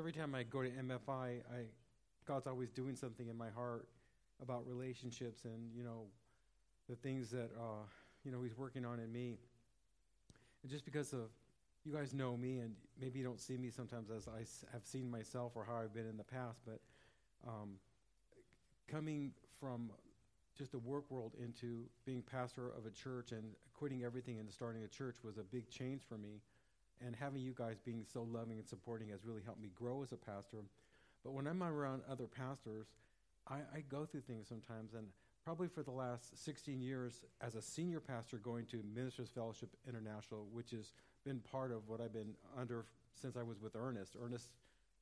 every time I go to MFI, I God's always doing something in my heart about relationships and you know the things that uh, you know He's working on in me. And just because of you guys know me, and maybe you don't see me sometimes as I have seen myself or how I've been in the past, but um, coming from just the work world into being pastor of a church and quitting everything and starting a church was a big change for me. And having you guys being so loving and supporting has really helped me grow as a pastor. But when I'm around other pastors, I, I go through things sometimes. And probably for the last 16 years, as a senior pastor going to Ministers Fellowship International, which has been part of what I've been under since I was with Ernest. Ernest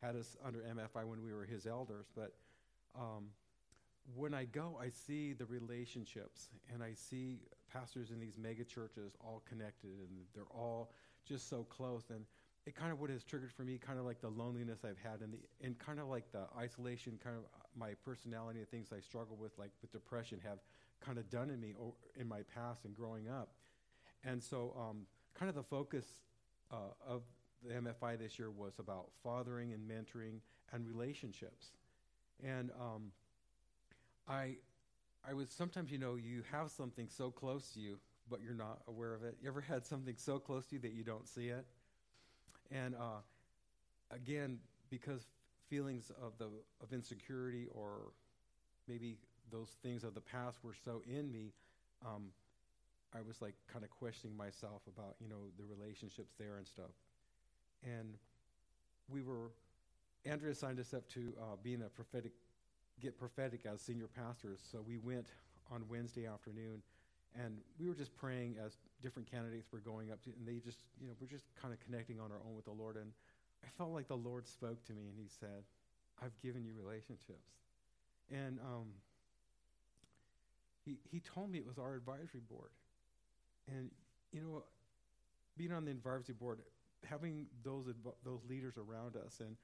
had us under MFI when we were his elders. But um, when I go, I see the relationships and I see pastors in these mega churches all connected and they're all just so close. And it kind of what has triggered for me, kind of like the loneliness I've had and the and kind of like the isolation, kind of my personality and things I struggle with, like with depression, have kind of done in me in my past and growing up. And so, um, kind of the focus uh, of the MFI this year was about fathering and mentoring and relationships. And um, I, I was sometimes, you know, you have something so close to you, but you're not aware of it. You ever had something so close to you that you don't see it? And uh, again, because feelings of the of insecurity or maybe those things of the past were so in me, um, I was like kind of questioning myself about you know the relationships there and stuff. And we were, Andrea signed us up to uh, being a prophetic get prophetic as senior pastors. So we went on Wednesday afternoon, and we were just praying as different candidates were going up to, and they just, you know, we're just kind of connecting on our own with the Lord. And I felt like the Lord spoke to me, and He said, "I've given you relationships," and um, He He told me it was our advisory board, and you know, being on the advisory board, having those those leaders around us and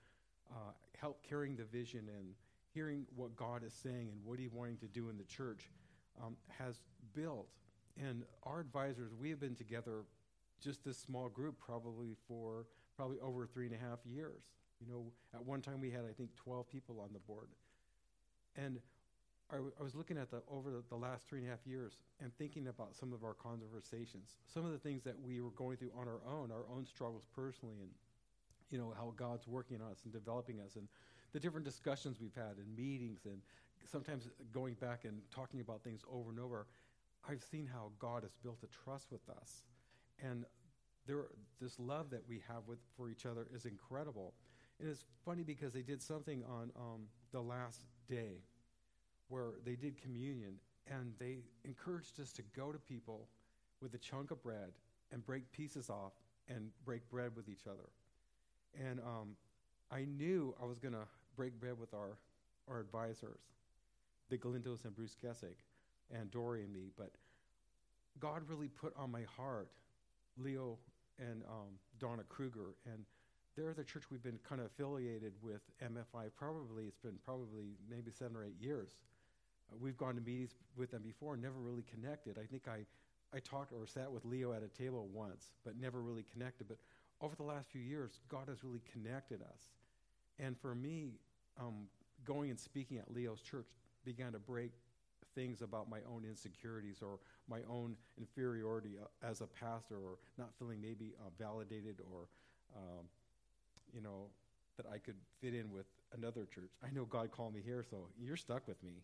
uh, help carrying the vision and hearing what God is saying and what He's wanting to do in the church um, has built. And our advisors, we have been together, just this small group, probably for probably over three and a half years. You know, at one time we had, I think, 12 people on the board. And I, w- I was looking at the over the, the last three and a half years and thinking about some of our conversations, some of the things that we were going through on our own, our own struggles personally, and you know how God's working on us and developing us, and the different discussions we've had in meetings and sometimes going back and talking about things over and over, I've seen how God has built a trust with us. And there, this love that we have with, for each other is incredible. And it's funny because they did something on um, the last day where they did communion and they encouraged us to go to people with a chunk of bread and break pieces off and break bread with each other. And um, I knew I was going to break bread with our, our advisors, the Galindos and Bruce Kessick, and Dory and me. But God really put on my heart Leo and um, Donna Kruger, and they're the church we've been kind of affiliated with MFI. Probably it's been probably maybe seven or eight years. Uh, we've gone to meetings with them before, never really connected. I think I, I talked or sat with Leo at a table once, but never really connected. But over the last few years, God has really connected us. And for me, um, going and speaking at Leo's church began to break things about my own insecurities or my own inferiority uh, as a pastor or not feeling maybe uh, validated or, um, you know, that I could fit in with another church. I know God called me here, so you're stuck with me.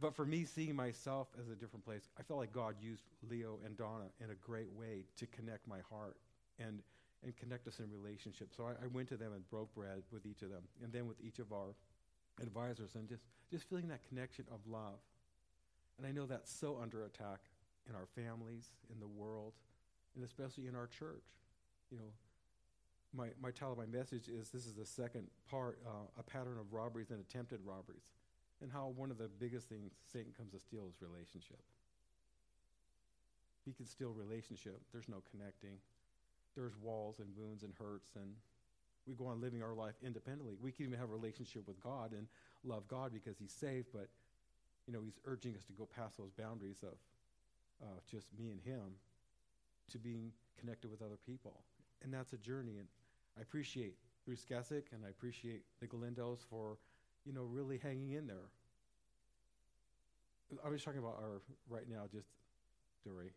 But for me, seeing myself as a different place, I felt like God used Leo and Donna in a great way to connect my heart and and connect us in relationship. So I, I, went to them and broke bread with each of them, and then with each of our advisors, and just, just feeling that connection of love. And I know that's so under attack in our families, in the world, and especially in our church. You know, my, my title my message is this is the second part, uh, a pattern of robberies and attempted robberies, and how one of the biggest things Satan comes to steal is relationship. He can steal relationship. There's no connecting there's walls and wounds and hurts and we go on living our life independently. We can even have a relationship with God and love God because He's saved, but you know He's urging us to go past those boundaries of just me and Him to being connected with other people, and that's a journey. And I appreciate Bruce Kessick, and I appreciate the Galindos for, you know, really hanging in there. I was talking about our right now, just Dory.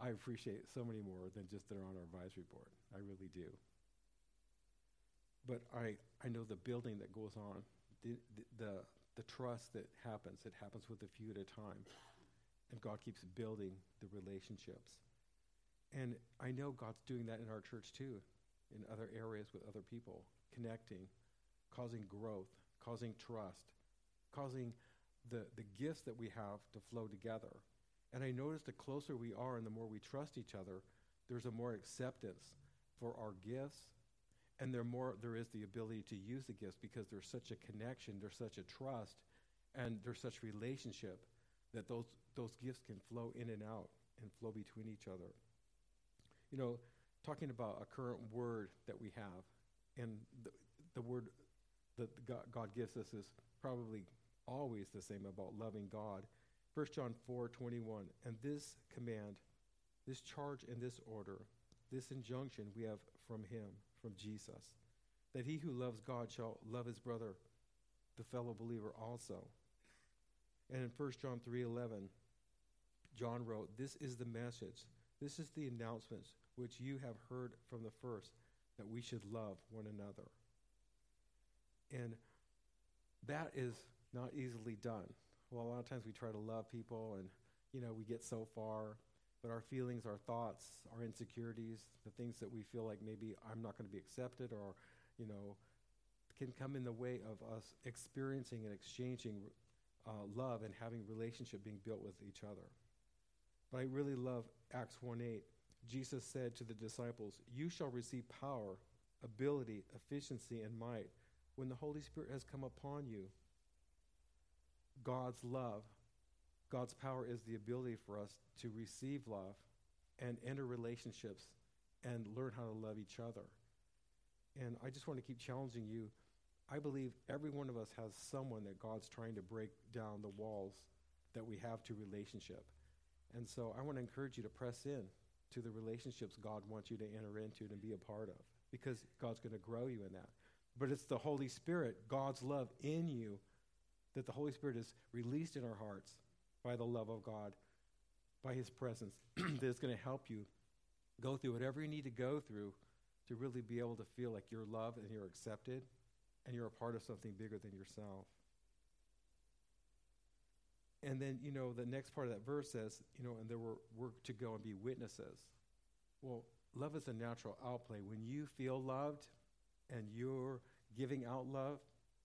I appreciate so many more than just they're on our advisory board. I really do. But I, I know the building that goes on, the, the, the, trust that happens, it happens with a few at a time. And God keeps building the relationships. And I know God's doing that in our church too, in other areas with other people, connecting, causing growth, causing trust, causing the, the gifts that we have to flow together. And I notice the closer we are and the more we trust each other, there's a more acceptance for our gifts, and there more there is the ability to use the gifts because there's such a connection, there's such a trust, and there's such relationship that those those gifts can flow in and out and flow between each other. You know, talking about a current word that we have, and the, the word that God, God gives us is probably always the same about loving God 1 John 4 21. And this command, this charge and this order, this injunction we have from him, from Jesus, that he who loves God shall love his brother, the fellow believer also. And in 1 John 3 11, John wrote, This is the message, this is the announcements which you have heard from the first, that we should love one another. And that is not easily done well, a lot of times we try to love people and, you know, we get so far, but our feelings, our thoughts, our insecurities, the things that we feel like maybe I'm not going to be accepted or, you know, can come in the way of us experiencing and exchanging uh, love and having relationship being built with each other. But I really love Acts 1 8. Jesus said to the disciples, You shall receive power, ability, efficiency, and might when the Holy Spirit has come upon you God's love, God's power is the ability for us to receive love and enter relationships and learn how to love each other. And I just want to keep challenging you. I believe every one of us has someone that God's trying to break down the walls that we have to relationship. And so I want to encourage you to press in to the relationships God wants you to enter into and be a part of because God's going to grow you in that. But it's the Holy Spirit, God's love in you, that the Holy Spirit is released in our hearts by the love of God, by His presence, that is going to help you go through whatever you need to go through to really be able to feel like you're loved and you're accepted and you're a part of something bigger than yourself. And then, you know, the next part of that verse says, you know, and there were work to go and be witnesses. Well, love is a natural outplay. When you feel loved and you're giving out love,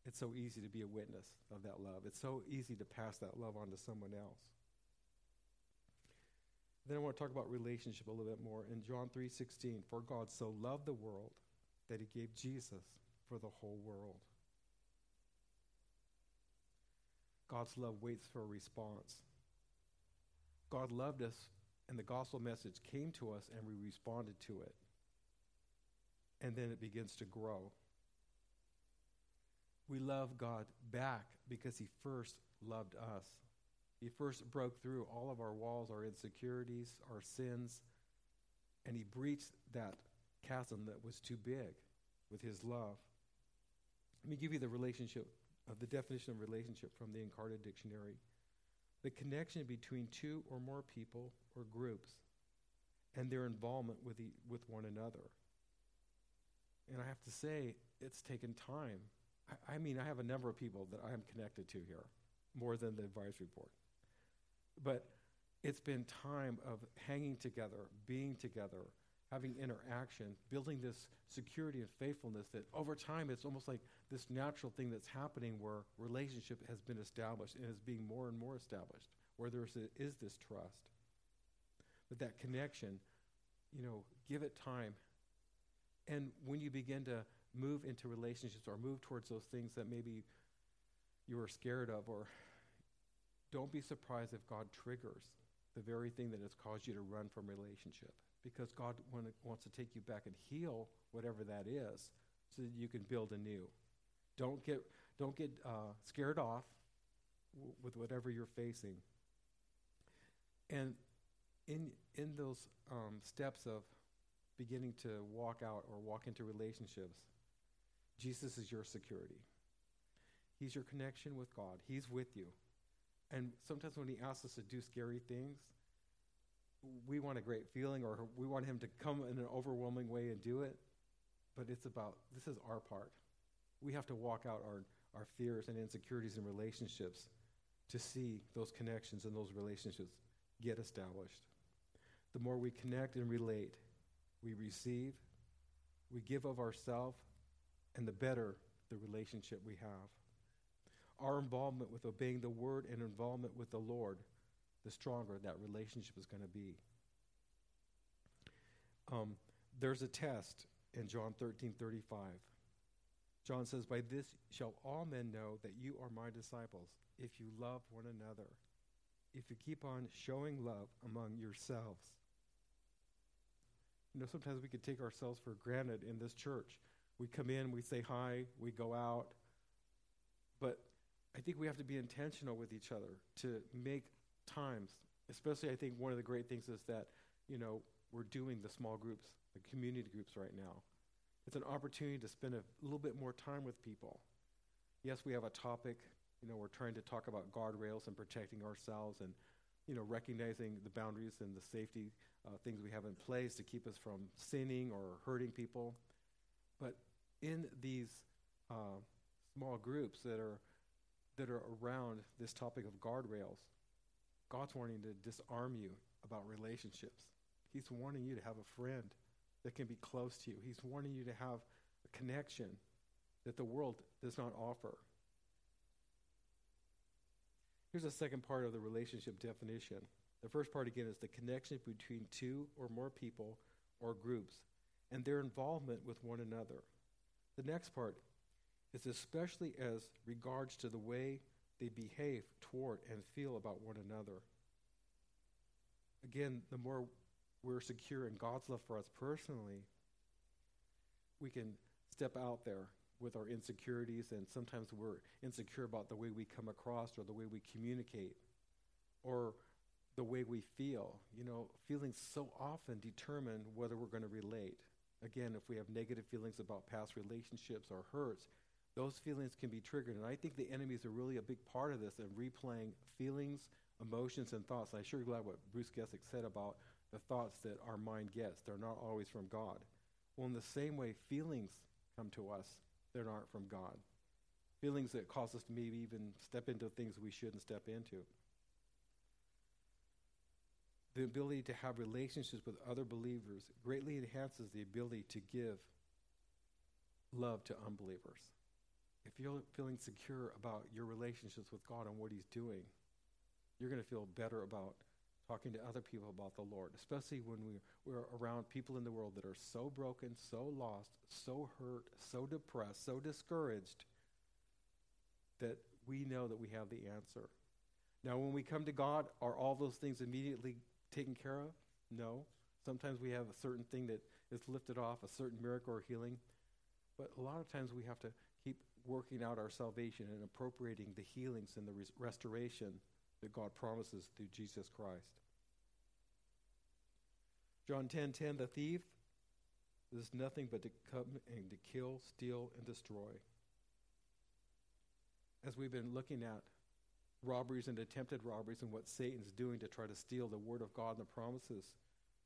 it's so easy to be a witness of that love. It's so easy to pass that love on to someone else. Then I want to talk about relationship a little bit more. In John 3:16, for God so loved the world that he gave Jesus for the whole world. God's love waits for a response. God loved us and the gospel message came to us and we responded to it. And then it begins to grow we love God back because He first loved us. He first broke through all of our walls, our insecurities, our sins, and He breached that chasm that was too big with His love. Let me give you the relationship of the definition of relationship from the Encarta Dictionary. The connection between two or more people or groups and their involvement with, the, with one another. And I have to say, it's taken time I, mean, I have a number of people that I am connected to here, more than the advisory board. But it's been time of hanging together, being together, having interaction, building this security and faithfulness that over time it's almost like this natural thing that's happening where relationship has been established and is being more and more established, where there is this trust. But that connection, you know, give it time. And when you begin to move into relationships or move towards those things that maybe you are scared of or don't be surprised if God triggers the very thing that has caused you to run from relationship because God wants to take you back and heal whatever that is so that you can build anew. Don't get, don't get uh, scared off w- with whatever you're facing. And in, in those um, steps of beginning to walk out or walk into relationships, Jesus is your security. He's your connection with God. He's with you. And sometimes when he asks us to do scary things, we want a great feeling or we want him to come in an overwhelming way and do it. But it's about this is our part. We have to walk out our, our fears and insecurities in relationships to see those connections and those relationships get established. The more we connect and relate, we receive, we give of ourselves, and the better the relationship we have. Our involvement with obeying the word and involvement with the Lord, the stronger that relationship is going to be. Um, there's a test in John 13 35. John says, By this shall all men know that you are my disciples, if you love one another, if you keep on showing love among yourselves. You know, sometimes we could take ourselves for granted in this church. We come in, we say hi, we go out. But I think we have to be intentional with each other to make times. Especially, I think one of the great things is that, you know, we're doing the small groups, the community groups right now. It's an opportunity to spend a little bit more time with people. Yes, we have a topic. You know, we're trying to talk about guardrails and protecting ourselves and, you know, recognizing the boundaries and the safety uh, things we have in place to keep us from sinning or hurting people. But in these uh, small groups that are that are around this topic of guardrails, God's wanting to disarm you about relationships. He's wanting you to have a friend that can be close to you. He's wanting you to have a connection that the world does not offer. Here's the second part of the relationship definition. The first part, again, is the connection between two or more people or groups and their involvement with one another. The next part is especially as regards to the way they behave toward and feel about one another. Again, the more we're secure in God's love for us personally, we can step out there with our insecurities, and sometimes we're insecure about the way we come across or the way we communicate or the way we feel. You know, feelings so often determine whether we're going to relate. Again, if we have negative feelings about past relationships or hurts, those feelings can be triggered. And I think the enemies are really a big part of this and replaying feelings, emotions, and thoughts. And I'm sure glad what Bruce Gessick said about the thoughts that our mind gets. They're not always from God. Well, in the same way, feelings come to us that aren't from God. Feelings that cause us to maybe even step into things we shouldn't step into. The ability to have relationships with other believers greatly enhances the ability to give love to unbelievers. If you're feeling secure about your relationships with God and what He's doing, you're going to feel better about talking to other people about the Lord, especially when we, we're around people in the world that are so broken, so lost, so hurt, so depressed, so discouraged that we know that we have the answer. Now, when we come to God, are all those things immediately taken care of? No. Sometimes we have a certain thing that is lifted off, a certain miracle or healing. But a lot of times we have to keep working out our salvation and appropriating the healings and the res- restoration that God promises through Jesus Christ. John 10:10 10, 10, the thief is nothing but to come and to kill, steal and destroy. As we've been looking at robberies and attempted robberies and what Satan's doing to try to steal the word of God and the promises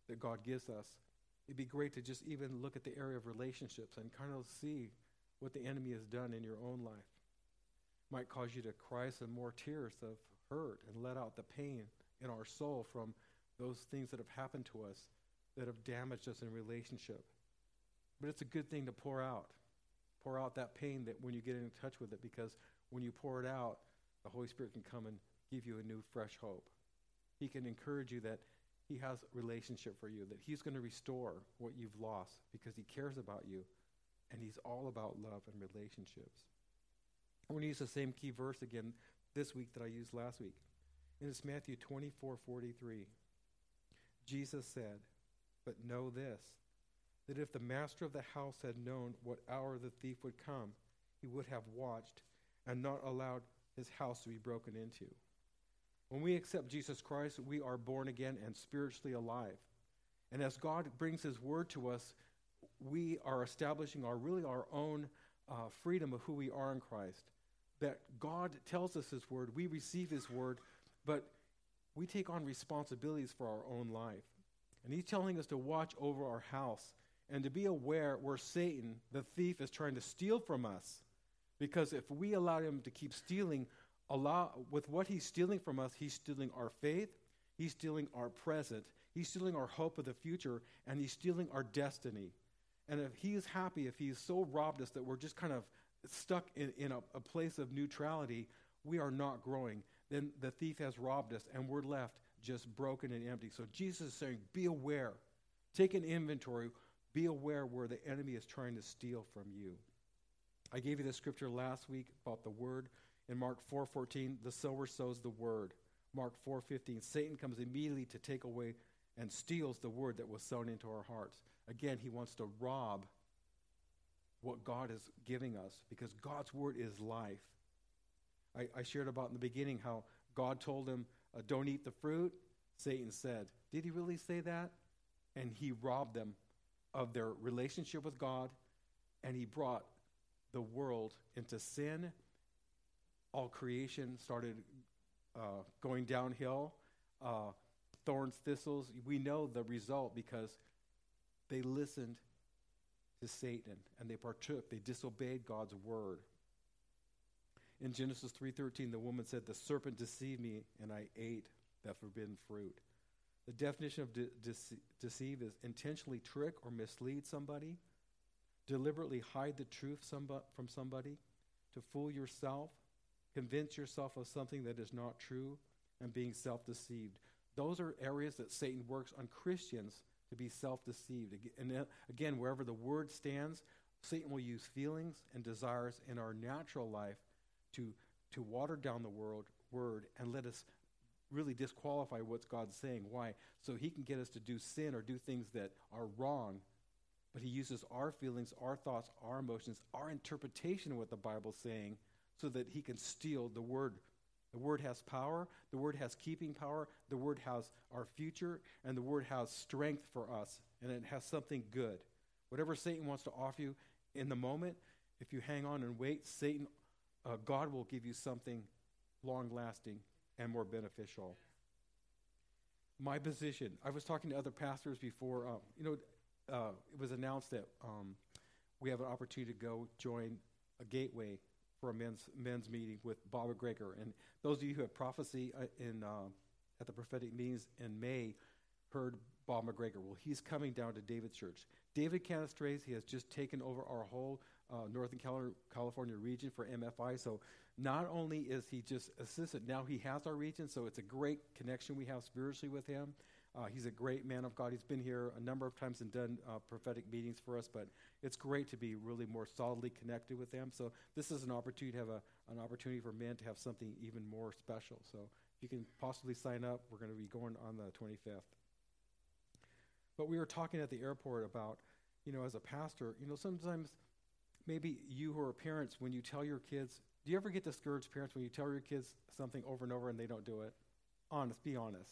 that God gives us, it'd be great to just even look at the area of relationships and kind of see what the enemy has done in your own life. Might cause you to cry some more tears of hurt and let out the pain in our soul from those things that have happened to us that have damaged us in relationship. But it's a good thing to pour out. Pour out that pain that when you get in touch with it, because when you pour it out, the Holy Spirit can come and give you a new, fresh hope. He can encourage you that He has a relationship for you, that He's going to restore what you've lost because He cares about you, and He's all about love and relationships. I'm going to use the same key verse again this week that I used last week. And it's Matthew 24 43. Jesus said, But know this, that if the master of the house had known what hour the thief would come, he would have watched and not allowed his house to be broken into. When we accept Jesus Christ, we are born again and spiritually alive. And as God brings His word to us, we are establishing our really our own uh, freedom of who we are in Christ. That God tells us His word, we receive His word, but we take on responsibilities for our own life. And He's telling us to watch over our house and to be aware where Satan, the thief, is trying to steal from us. Because if we allow him to keep stealing, with what he's stealing from us, he's stealing our faith, he's stealing our present, he's stealing our hope of the future, and he's stealing our destiny. And if he is happy, if he's so robbed us that we're just kind of stuck in, in a, a place of neutrality, we are not growing. Then the thief has robbed us, and we're left just broken and empty. So Jesus is saying, be aware. Take an inventory. Be aware where the enemy is trying to steal from you. I gave you the scripture last week about the word. In Mark 4:14, the sower sows the word. Mark 4:15, Satan comes immediately to take away and steals the word that was sown into our hearts. Again, he wants to rob what God is giving us because God's word is life. I, I shared about in the beginning how God told him, uh, Don't eat the fruit. Satan said, Did he really say that? And he robbed them of their relationship with God, and he brought the world into sin. All creation started uh, going downhill. Uh, thorns, thistles. We know the result because they listened to Satan and they partook. They disobeyed God's word. In Genesis 3:13, the woman said, "The serpent deceived me, and I ate that forbidden fruit." The definition of de- dece- deceive is intentionally trick or mislead somebody, deliberately hide the truth from somebody, to fool yourself, convince yourself of something that is not true, and being self deceived. Those are areas that Satan works on Christians to be self deceived. And uh, again, wherever the word stands, Satan will use feelings and desires in our natural life to, to water down the world, word and let us really disqualify what's God's saying. Why? So he can get us to do sin or do things that are wrong. But he uses our feelings, our thoughts, our emotions, our interpretation of what the Bible's saying so that he can steal the word. The word has power, the word has keeping power, the word has our future, and the word has strength for us, and it has something good. Whatever Satan wants to offer you in the moment, if you hang on and wait, Satan, uh, God will give you something long lasting and more beneficial. My position, I was talking to other pastors before, um, you know, uh, it was announced that um, we have an opportunity to go join a gateway for a men's men's meeting with Bob McGregor. And those of you who have prophecy uh, in uh, at the prophetic meetings in May heard Bob McGregor. Well, he's coming down to David Church. David Cannistraci, he has just taken over our whole uh, Northern California region for MFI. So not only is he just assistant, now he has our region. So it's a great connection we have spiritually with him. Uh, he's a great man of God. He's been here a number of times and done uh, prophetic meetings for us, but it's great to be really more solidly connected with them. So this is an opportunity to have a, an opportunity for men to have something even more special. So if you can possibly sign up, we're going to be going on the 25th. But we were talking at the airport about, you know, as a pastor, you know, sometimes maybe you who are parents, when you tell your kids, do you ever get discouraged, parents, when you tell your kids something over and over and they don't do it? Honest, be honest.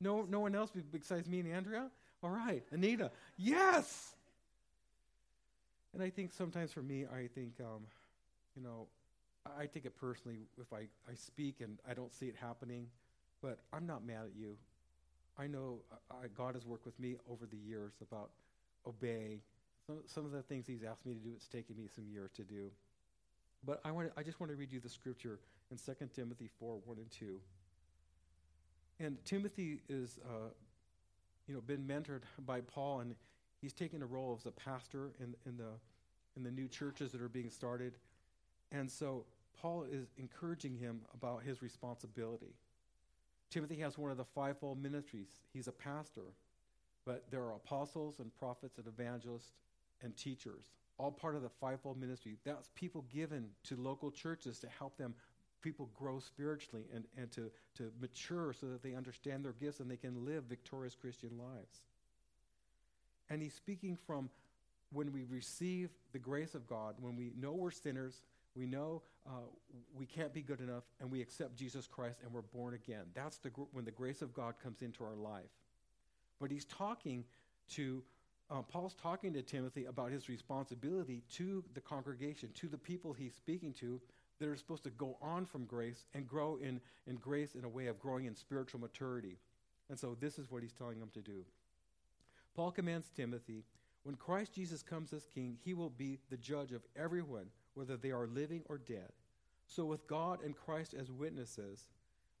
No, no one else besides me and Andrea? All right, Anita, yes! And I think sometimes for me, I think, um, you know, I take it personally if I, I speak and I don't see it happening, but I'm not mad at you. I know I, God has worked with me over the years about obeying. Some, some of the things He's asked me to do, it's taken me some years to do. But I, want I just want to read you the scripture in 2 Timothy 4 1 and 2. And Timothy is, uh, you know, been mentored by Paul, and he's taken a role as a pastor in, in, the, in the new churches that are being started. And so Paul is encouraging him about his responsibility. Timothy has one of the fivefold ministries. He's a pastor, but there are apostles and prophets and evangelists and teachers, all part of the fivefold ministry. That's people given to local churches to help them people grow spiritually and, and to, to mature so that they understand their gifts and they can live victorious Christian lives. And he's speaking from when we receive the grace of God, when we know we're sinners we know uh, we can't be good enough, and we accept Jesus Christ and we're born again. That's the gr- when the grace of God comes into our life. But he's talking to, uh, Paul's talking to Timothy about his responsibility to the congregation, to the people he's speaking to that are supposed to go on from grace and grow in, in grace in a way of growing in spiritual maturity. And so this is what he's telling them to do. Paul commands Timothy when Christ Jesus comes as king, he will be the judge of everyone, whether they are living or dead. So, with God and Christ as witnesses,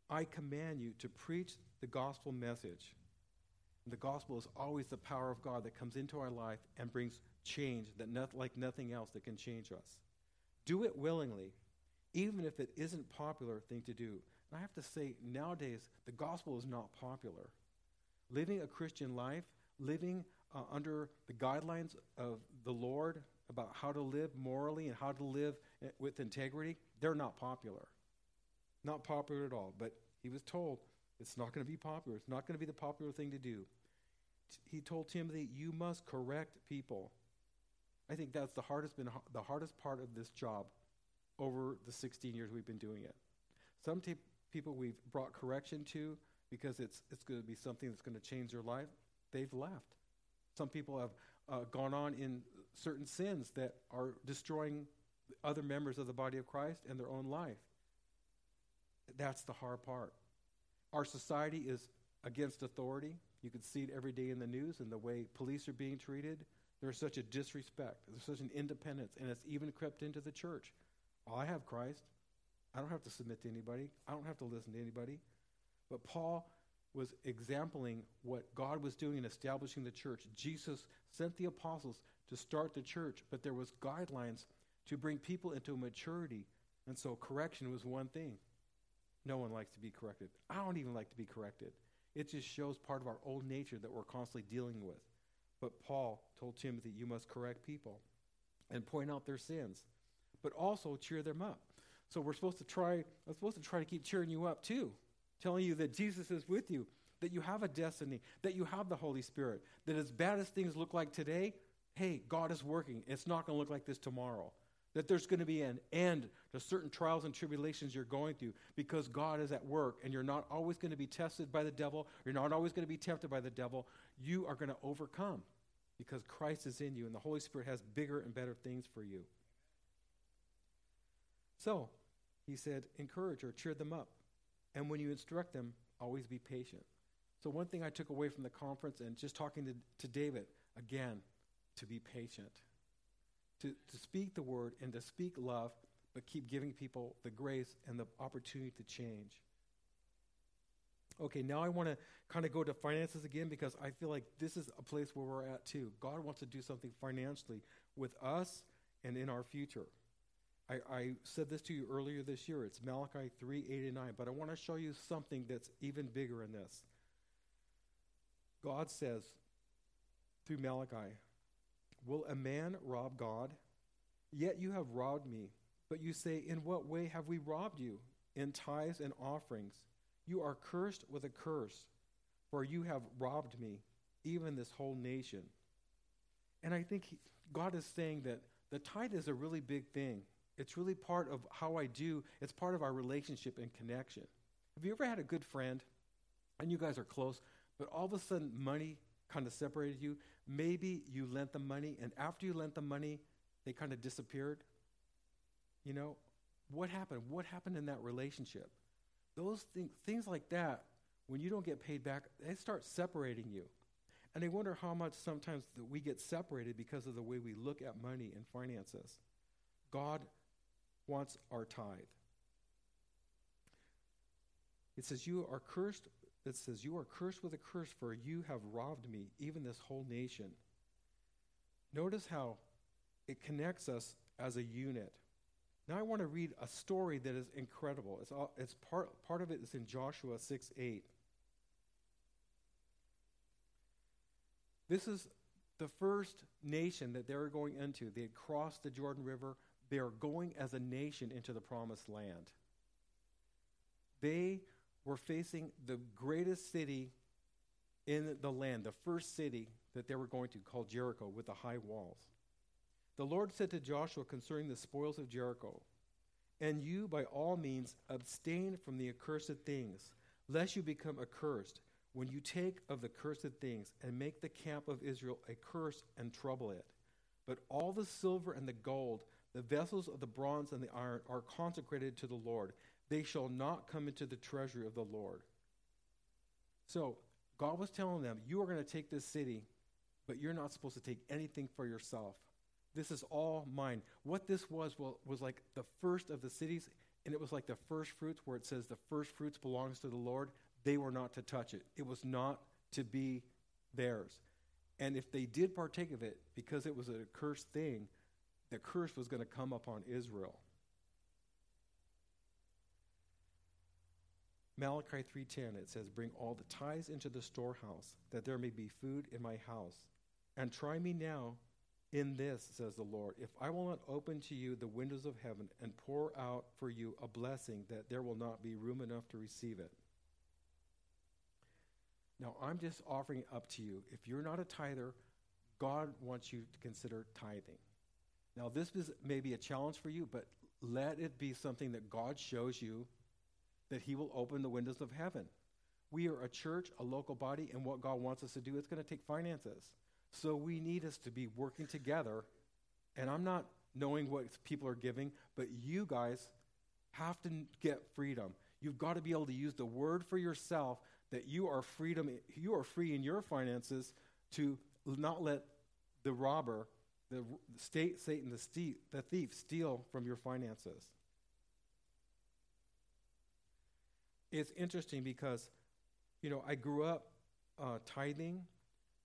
I command you to preach the gospel message. The gospel is always the power of God that comes into our life and brings change that not, like nothing else that can change us. Do it willingly, even if it isn't popular thing to do. And I have to say, nowadays, the gospel is not popular. Living a Christian life, living uh, under the guidelines of the Lord about how to live morally and how to live eh, with integrity, they're not popular. Not popular at all. But he was told it's not going to be popular. It's not going to be the popular thing to do. He told Timothy, You must correct people. I think that's the hardest, been the hardest part of this job over the 16 years we've been doing it. Some t- people we've brought correction to because it's, it's going to be something that's going to change their life, they've left. Some people have uh, gone on in certain sins that are destroying other members of the body of Christ and their own life. That's the hard part. Our society is against authority. You can see it every day in the news and the way police are being treated. There's such a disrespect. There's such an independence, and it's even crept into the church. Oh, I have Christ. I don't have to submit to anybody. I don't have to listen to anybody. But Paul was exempling what God was doing in establishing the church. Jesus sent the apostles to start the church, but there was guidelines to bring people into maturity. And so correction was one thing. No one likes to be corrected. I don't even like to be corrected. It just shows part of our old nature that we're constantly dealing with. But Paul told Timothy, you must correct people and point out their sins, but also cheer them up. So we're supposed to try, I'm supposed to try to keep cheering you up too, telling you that Jesus is with you, that you have a destiny, that you have the Holy Spirit, that as bad as things look like today, hey, God is working. It's not going to look like this tomorrow that there's going to be an end to certain trials and tribulations you're going through because God is at work and you're not always going to be tested by the devil. You're not always going to be tempted by the devil. You are going to overcome because Christ is in you and the Holy Spirit has bigger and better things for you. So, he said, encourage or cheer them up. And when you instruct them, always be patient. So, one thing I took away from the conference and just talking to, to David, again, to be patient to, to speak the word and to speak love, but keep giving people the grace and the opportunity to change. Okay, now I want to kind of go to finances again because I feel like this is a place where we're at too. God wants to do something financially with us and in our future. I, I said this to you earlier this year. It's Malachi 3 8 and 9, but I want to show you something that's even bigger in this. God says through Malachi, Will a man rob God? Yet you have robbed me. But you say, In what way have we robbed you? In tithes and offerings. You are cursed with a curse, for you have robbed me, even this whole nation. And I think he, God is saying that the tithe is a really big thing. It's really part of how I do, it's part of our relationship and connection. Have you ever had a good friend and you guys are close, but all of a sudden money kind of separated you. Maybe you lent them money, and after you lent them money, they kind of disappeared. You know, what happened? What happened in that relationship? Those things, things like that, when you don't get paid back, they start separating you. And I wonder how much sometimes that we get separated because of the way we look at money and finances. God wants our tithe. It says, You are cursed that says, You are cursed with a curse, for you have robbed me, even this whole nation. Notice how it connects us as a unit. Now I want to read a story that is incredible. It's, all, it's part, part of it is in Joshua 6 8. This is the first nation that they were going into. They had crossed the Jordan River. They are going as a nation into the promised land. They were facing the greatest city in the land, the first city that they were going to, called Jericho, with the high walls. The Lord said to Joshua concerning the spoils of Jericho, And you, by all means, abstain from the accursed things, lest you become accursed when you take of the cursed things and make the camp of Israel a curse and trouble it. But all the silver and the gold, the vessels of the bronze and the iron are consecrated to the Lord. They shall not come into the treasury of the Lord. So God was telling them, You are going to take this city, but you're not supposed to take anything for yourself. This is all mine. What this was well, was like the first of the cities, and it was like the first fruits, where it says the first fruits belongs to the Lord they were not to touch it. It was not to be theirs. And if they did partake of it, because it was a cursed thing, the curse was going to come upon Israel. Malachi 3:10 it says bring all the tithes into the storehouse that there may be food in my house and try me now in this says the Lord if I will not open to you the windows of heaven and pour out for you a blessing that there will not be room enough to receive it now, I'm just offering it up to you. If you're not a tither, God wants you to consider tithing. Now, this is maybe a challenge for you, but let it be something that God shows you that He will open the windows of heaven. We are a church, a local body, and what God wants us to do, it's going to take finances. So we need us to be working together. And I'm not knowing what people are giving, but you guys have to get freedom. You've got to be able to use the word for yourself that you are freedom you are free in your finances to not let the robber the state satan the, ste- the thief steal from your finances. It's interesting because you know i grew up uh, tithing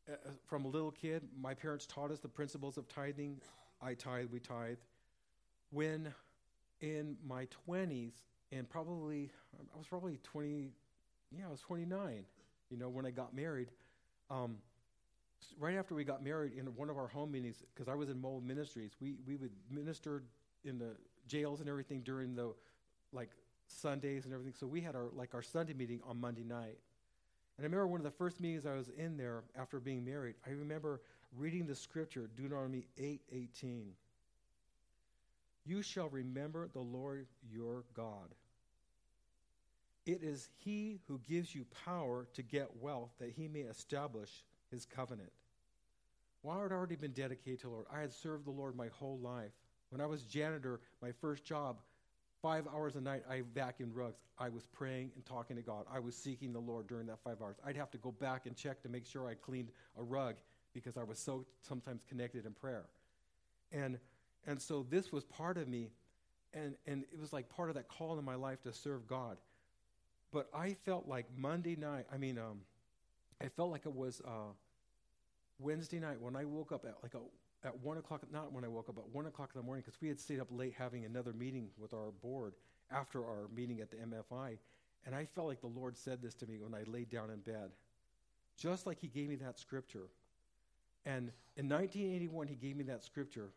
uh, uh from a little kid. My parents taught us the principles of tithing. I tithe we tithe. When in my 20s and probably i was probably 20 yeah, I was 29, you know, when I got married. Um, right after we got married in one of our home meetings, because I was in Mold Ministries, we, we would minister in the jails and everything during the, like, Sundays and everything. So we had our, like, our Sunday meeting on Monday night. And I remember one of the first meetings I was in there after being married, I remember reading the scripture, Deuteronomy 8 18. You shall remember the Lord your God it is he who gives you power to get wealth that he may establish his covenant. Well, I had already been dedicated to the Lord. I had served the Lord my whole life. When I was janitor, my first job, five hours a night, I vacuumed rugs. I was praying and talking to God. I was seeking the Lord during that five hours. I'd have to go back and check to make sure I cleaned a rug because I was so sometimes connected in prayer. And, and so this was part of me, and, and it was like part of that call in my life to serve God. But I felt like Monday night, I mean, um, I felt like it was uh, Wednesday night when I woke up at like a, at one o'clock, not when I woke up, but one o'clock in the morning, because we had stayed up late having another meeting with our board after our meeting at the MFI. And I felt like the Lord said this to me when I laid down in bed, just like He gave me that scripture. And in 1981, He gave me that scripture.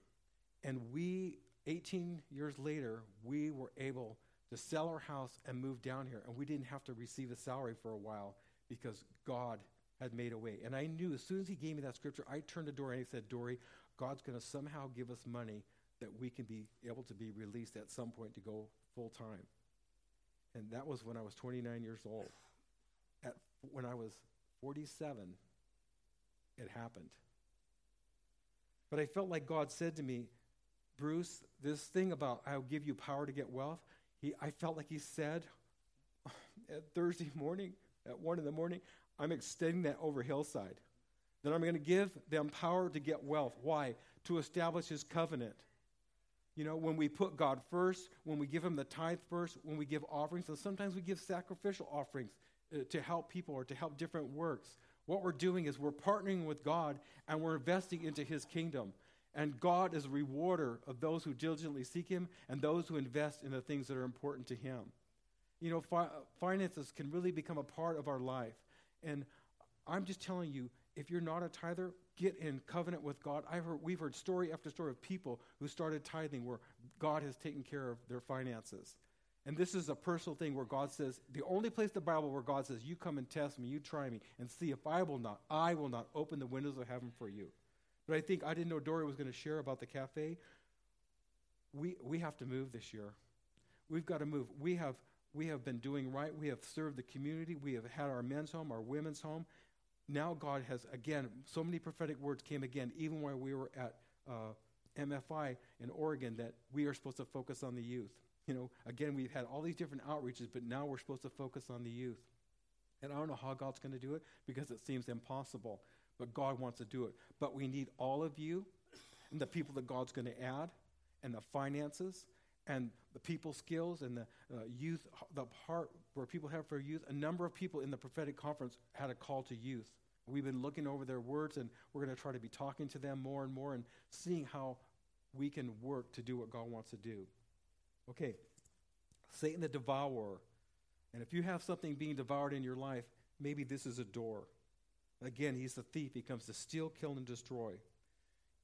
And we, 18 years later, we were able to sell our house and move down here. And we didn't have to receive a salary for a while because God had made a way. And I knew as soon as he gave me that scripture, I turned to Dory and I said, Dory, God's going to somehow give us money that we can be able to be released at some point to go full time. And that was when I was 29 years old. At, when I was 47, it happened. But I felt like God said to me, Bruce, this thing about I'll give you power to get wealth, he, I felt like he said Thursday morning, at 1 in the morning, I'm extending that over Hillside. Then I'm going to give them power to get wealth. Why? To establish his covenant. You know, when we put God first, when we give him the tithe first, when we give offerings, and sometimes we give sacrificial offerings uh, to help people or to help different works. What we're doing is we're partnering with God and we're investing into his kingdom. And God is a rewarder of those who diligently seek Him and those who invest in the things that are important to Him. You know, fi- finances can really become a part of our life. And I'm just telling you, if you're not a tither, get in covenant with God. I've heard, we've heard story after story of people who started tithing where God has taken care of their finances. And this is a personal thing where God says, the only place in the Bible where God says, you come and test me, you try me, and see if I will not, I will not open the windows of heaven for you. But I think I didn't know Dory was going to share about the cafe. We, we have to move this year. We've got to move. We have we have been doing right. We have served the community. We have had our men's home, our women's home. Now God has, again, so many prophetic words came again, even while we were at uh, MFI in Oregon, that we are supposed to focus on the youth. You know, again, we've had all these different outreaches, but now we're supposed to focus on the youth. And I don't know how God's going to do it because it seems impossible, but God wants to do it. But we need all of you and the people that God's going to add and the finances and the people skills and the uh, youth, the heart where people have for youth. A number of people in the prophetic conference had a call to youth. We've been looking over their words, and we're going to try to be talking to them more and more and seeing how we can work to do what God wants to do. Okay, Satan the devourer. And if you have something being devoured in your life, maybe this is a door. Again, he's the thief. He comes to steal, kill, and destroy.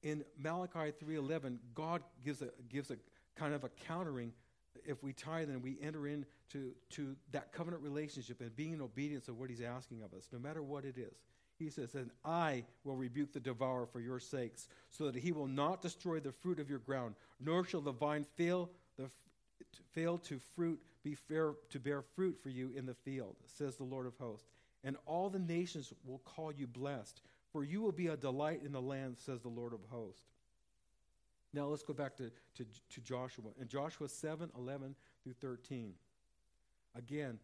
In Malachi 3.11, God gives a, gives a kind of a countering. If we tithe and we enter into to that covenant relationship and being in obedience of what he's asking of us, no matter what it is. He says, And I will rebuke the devourer for your sakes, so that he will not destroy the fruit of your ground, nor shall the vine fail, the, fail to fruit be fair to bear fruit for you in the field, says the Lord of hosts. And all the nations will call you blessed, for you will be a delight in the land, says the Lord of hosts. Now let's go back to, to, to Joshua. In Joshua 7 11 through 13. Again,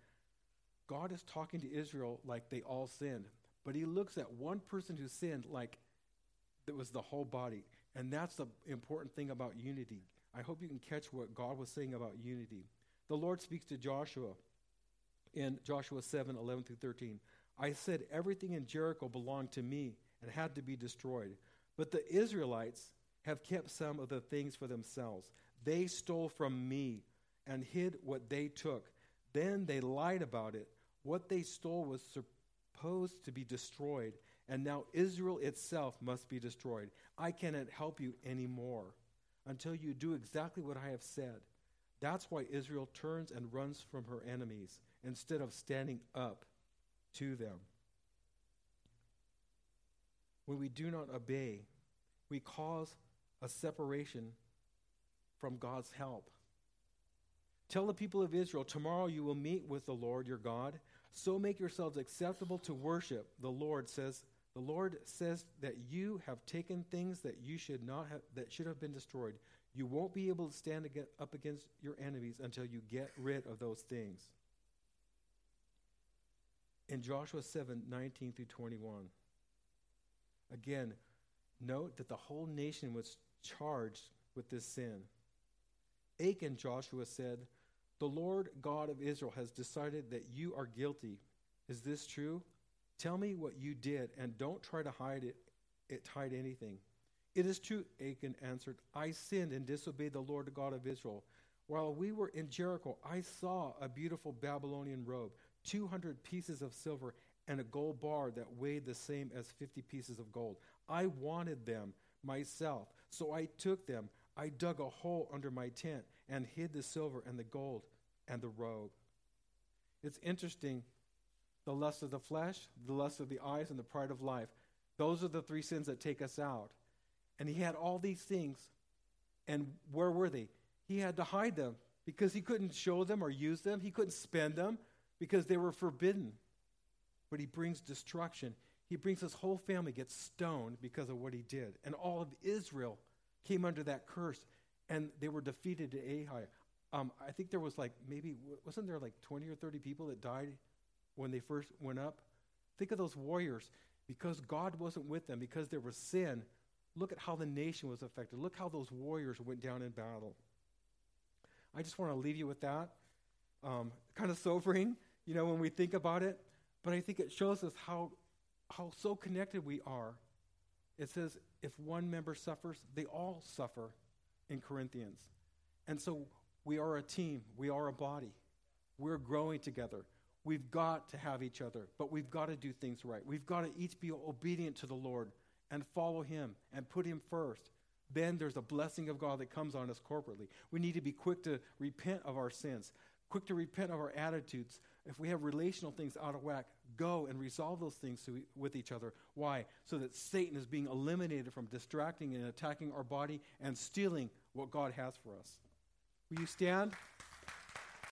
God is talking to Israel like they all sinned, but he looks at one person who sinned like it was the whole body. And that's the important thing about unity. I hope you can catch what God was saying about unity. The Lord speaks to Joshua in Joshua 7 11 through 13. I said everything in Jericho belonged to me and had to be destroyed. But the Israelites have kept some of the things for themselves. They stole from me and hid what they took. Then they lied about it. What they stole was supposed to be destroyed, and now Israel itself must be destroyed. I cannot help you anymore until you do exactly what I have said. That's why Israel turns and runs from her enemies instead of standing up to them. When we do not obey, we cause a separation from God's help. Tell the people of Israel, tomorrow you will meet with the Lord your God. So make yourselves acceptable to worship. The Lord says, the Lord says that you have taken things that you should not have that should have been destroyed. You won't be able to stand up against your enemies until you get rid of those things. In Joshua 7 19 through 21. Again, note that the whole nation was charged with this sin. Achan, Joshua said, The Lord God of Israel has decided that you are guilty. Is this true? Tell me what you did, and don't try to hide it, it hide anything. It is true, Achan answered. I sinned and disobeyed the Lord God of Israel. While we were in Jericho, I saw a beautiful Babylonian robe, 200 pieces of silver, and a gold bar that weighed the same as 50 pieces of gold. I wanted them myself, so I took them. I dug a hole under my tent and hid the silver and the gold and the robe. It's interesting the lust of the flesh, the lust of the eyes, and the pride of life. Those are the three sins that take us out. And he had all these things. And where were they? He had to hide them because he couldn't show them or use them. He couldn't spend them because they were forbidden. But he brings destruction. He brings his whole family gets stoned because of what he did. And all of Israel came under that curse and they were defeated to Ai. Um, I think there was like maybe, wasn't there like 20 or 30 people that died when they first went up? Think of those warriors. Because God wasn't with them, because there was sin, look at how the nation was affected. Look how those warriors went down in battle. I just want to leave you with that. Um, kind of sobering, you know, when we think about it. But I think it shows us how how so connected we are. It says, if one member suffers, they all suffer in Corinthians. And so we are a team, we are a body. We're growing together. We've got to have each other, but we've got to do things right. We've got to each be obedient to the Lord and follow Him and put Him first. Then there's a blessing of God that comes on us corporately. We need to be quick to repent of our sins, quick to repent of our attitudes, if we have relational things out of whack, go and resolve those things to, with each other. Why? So that Satan is being eliminated from distracting and attacking our body and stealing what God has for us. Will you stand?